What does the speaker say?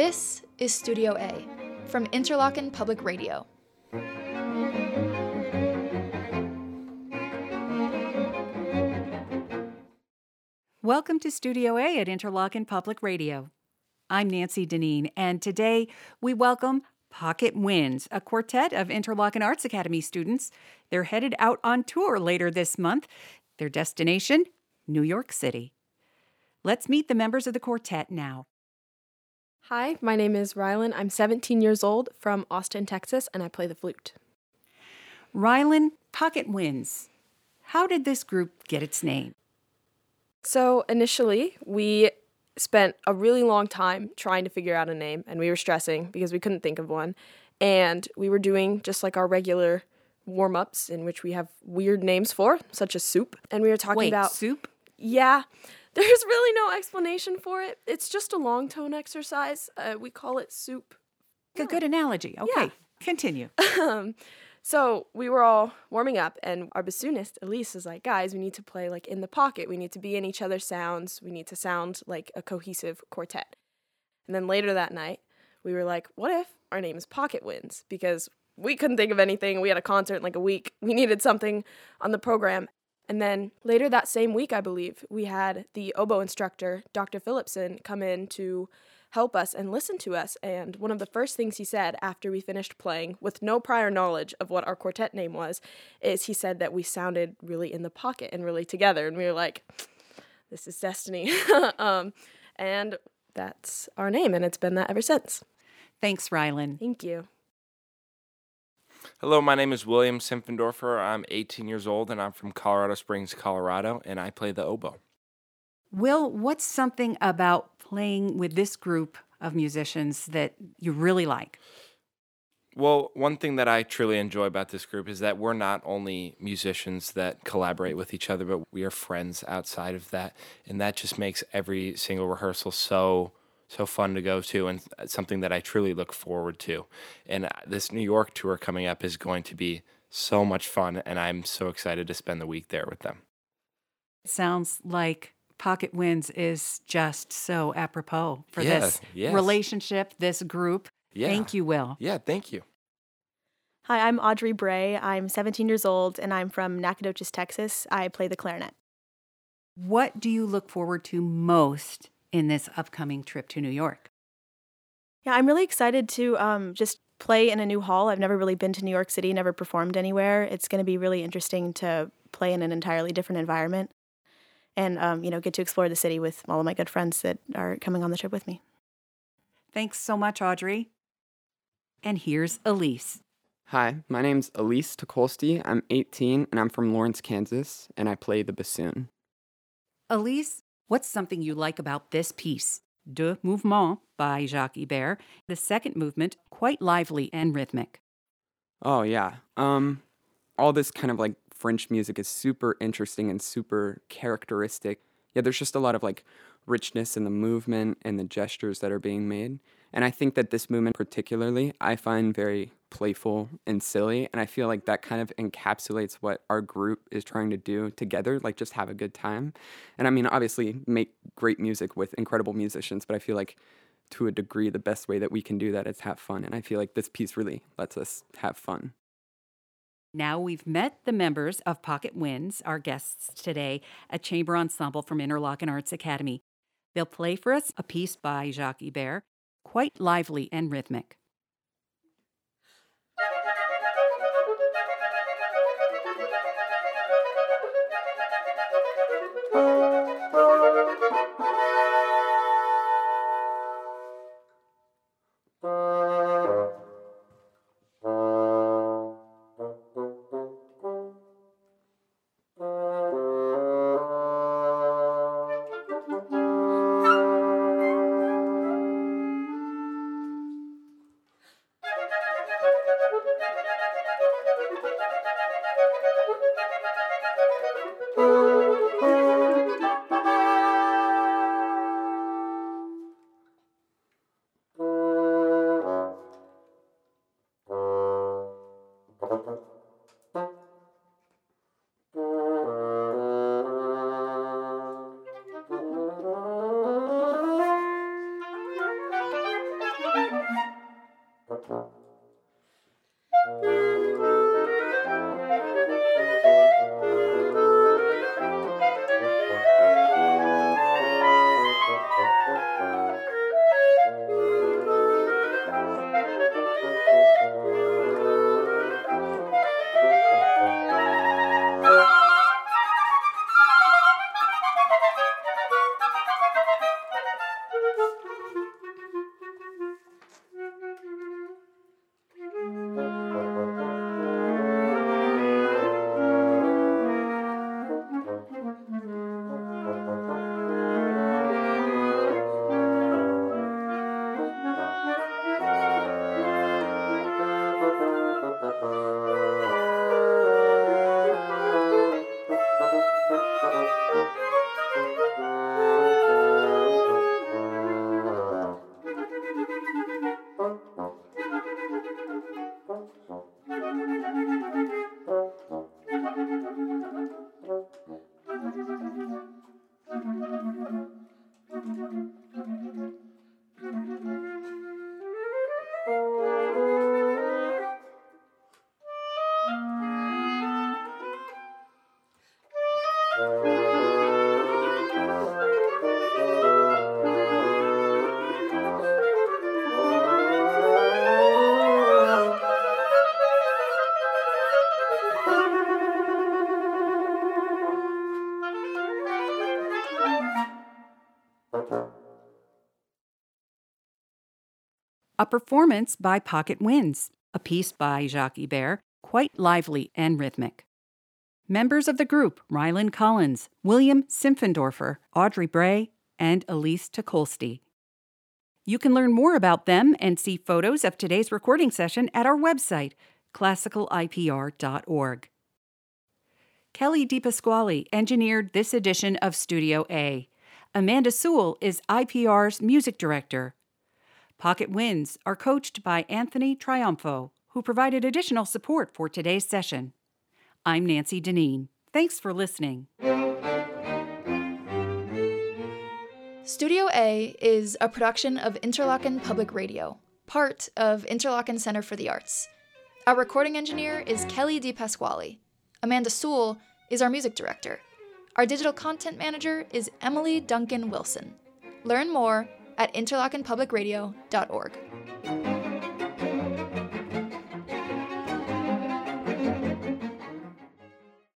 This is Studio A from Interlochen Public Radio. Welcome to Studio A at Interlochen Public Radio. I'm Nancy Deneen, and today we welcome Pocket Winds, a quartet of Interlochen Arts Academy students. They're headed out on tour later this month. Their destination, New York City. Let's meet the members of the quartet now. Hi, my name is Rylan. I'm 17 years old from Austin, Texas, and I play the flute. Rylan Pocket Winds. How did this group get its name? So, initially, we spent a really long time trying to figure out a name, and we were stressing because we couldn't think of one. And we were doing just like our regular warm ups, in which we have weird names for, such as soup. And we were talking Wait, about soup? Yeah, there's really no explanation for it. It's just a long tone exercise. Uh, we call it soup. A good analogy. Okay, Yeah. continue. um, so we were all warming up, and our bassoonist Elise is like, "Guys, we need to play like in the pocket. We need to be in each other's sounds. We need to sound like a cohesive quartet." And then later that night, we were like, "What if our name is Pocket Winds?" Because we couldn't think of anything. We had a concert in like a week. We needed something on the program. And then later that same week, I believe, we had the oboe instructor, Dr. Phillipson, come in to help us and listen to us. And one of the first things he said after we finished playing, with no prior knowledge of what our quartet name was, is he said that we sounded really in the pocket and really together. And we were like, this is destiny. um, and that's our name, and it's been that ever since. Thanks, Rylan. Thank you. Hello, my name is William Simpfendorfer. I'm 18 years old and I'm from Colorado Springs, Colorado, and I play the oboe. Will, what's something about playing with this group of musicians that you really like? Well, one thing that I truly enjoy about this group is that we're not only musicians that collaborate with each other, but we are friends outside of that. And that just makes every single rehearsal so so fun to go to and something that I truly look forward to. And uh, this New York tour coming up is going to be so much fun and I'm so excited to spend the week there with them. It sounds like Pocket Winds is just so apropos for Yeah, this yes. relationship, this group. Yeah. Thank you, Will. Yeah, thank you. Hi, I'm Audrey Bray. I'm 17 years old and I'm from Nacogdoches, Texas. I play the clarinet. What do you look forward to most in this upcoming trip to New York? Yeah, I'm really excited to um, just play in a new hall. I've never really been to New York City, never performed anywhere. It's going to be really interesting to play in an entirely different environment and, um, you know, get to explore the city with all of my good friends that are coming on the trip with me. Thanks so much, Audrey. And here's Elise. Hi, my name's Elise TeKolste. I'm 18 and I'm from Lawrence, Kansas, and I play the bassoon. Elise, what's something you like about this piece? Deux Mouvements by Jacques Ibert. The second movement, quite lively and rhythmic. Oh yeah. Um all this kind of like French music is super interesting and super characteristic. Yeah, there's just a lot of like richness in the movement and the gestures that are being made. And I think that this movement particularly I find very playful and silly and I feel like that kind of encapsulates what our group is trying to do together, like just have a good time. And I mean, obviously make great music with incredible musicians, but I feel like to a degree the best way that we can do that is have fun and I feel like this piece really lets us have fun. Now we've met the members of Pocket Winds, our guests today, a chamber ensemble from Interlochen Arts Academy. They'll play for us a piece by Jacques Ibert, quite lively and rhythmic. A performance by Pocket Winds, a piece by Jacques Ibert, quite lively and rhythmic. Members of the group Rylan Collins, William Simpfendorfer, Audrey Bray, and Elise TeKolste. You can learn more about them and see photos of today's recording session at our website, classicalipr.org. Kelly DePasquale engineered this edition of Studio A. Amanda Sewell is IPR's music director. Pocket Winds are coached by Anthony Trionfo, who provided additional support for today's session. I'm Nancy Deneen. Thanks for listening. Studio A is a production of Interlochen Public Radio, part of Interlochen Center for the Arts. Our recording engineer is Kelly DePasquale. Amanda Sewell is our music director. Our digital content manager is Emily Duncan Wilson. Learn more at interlochenpublicradio.org.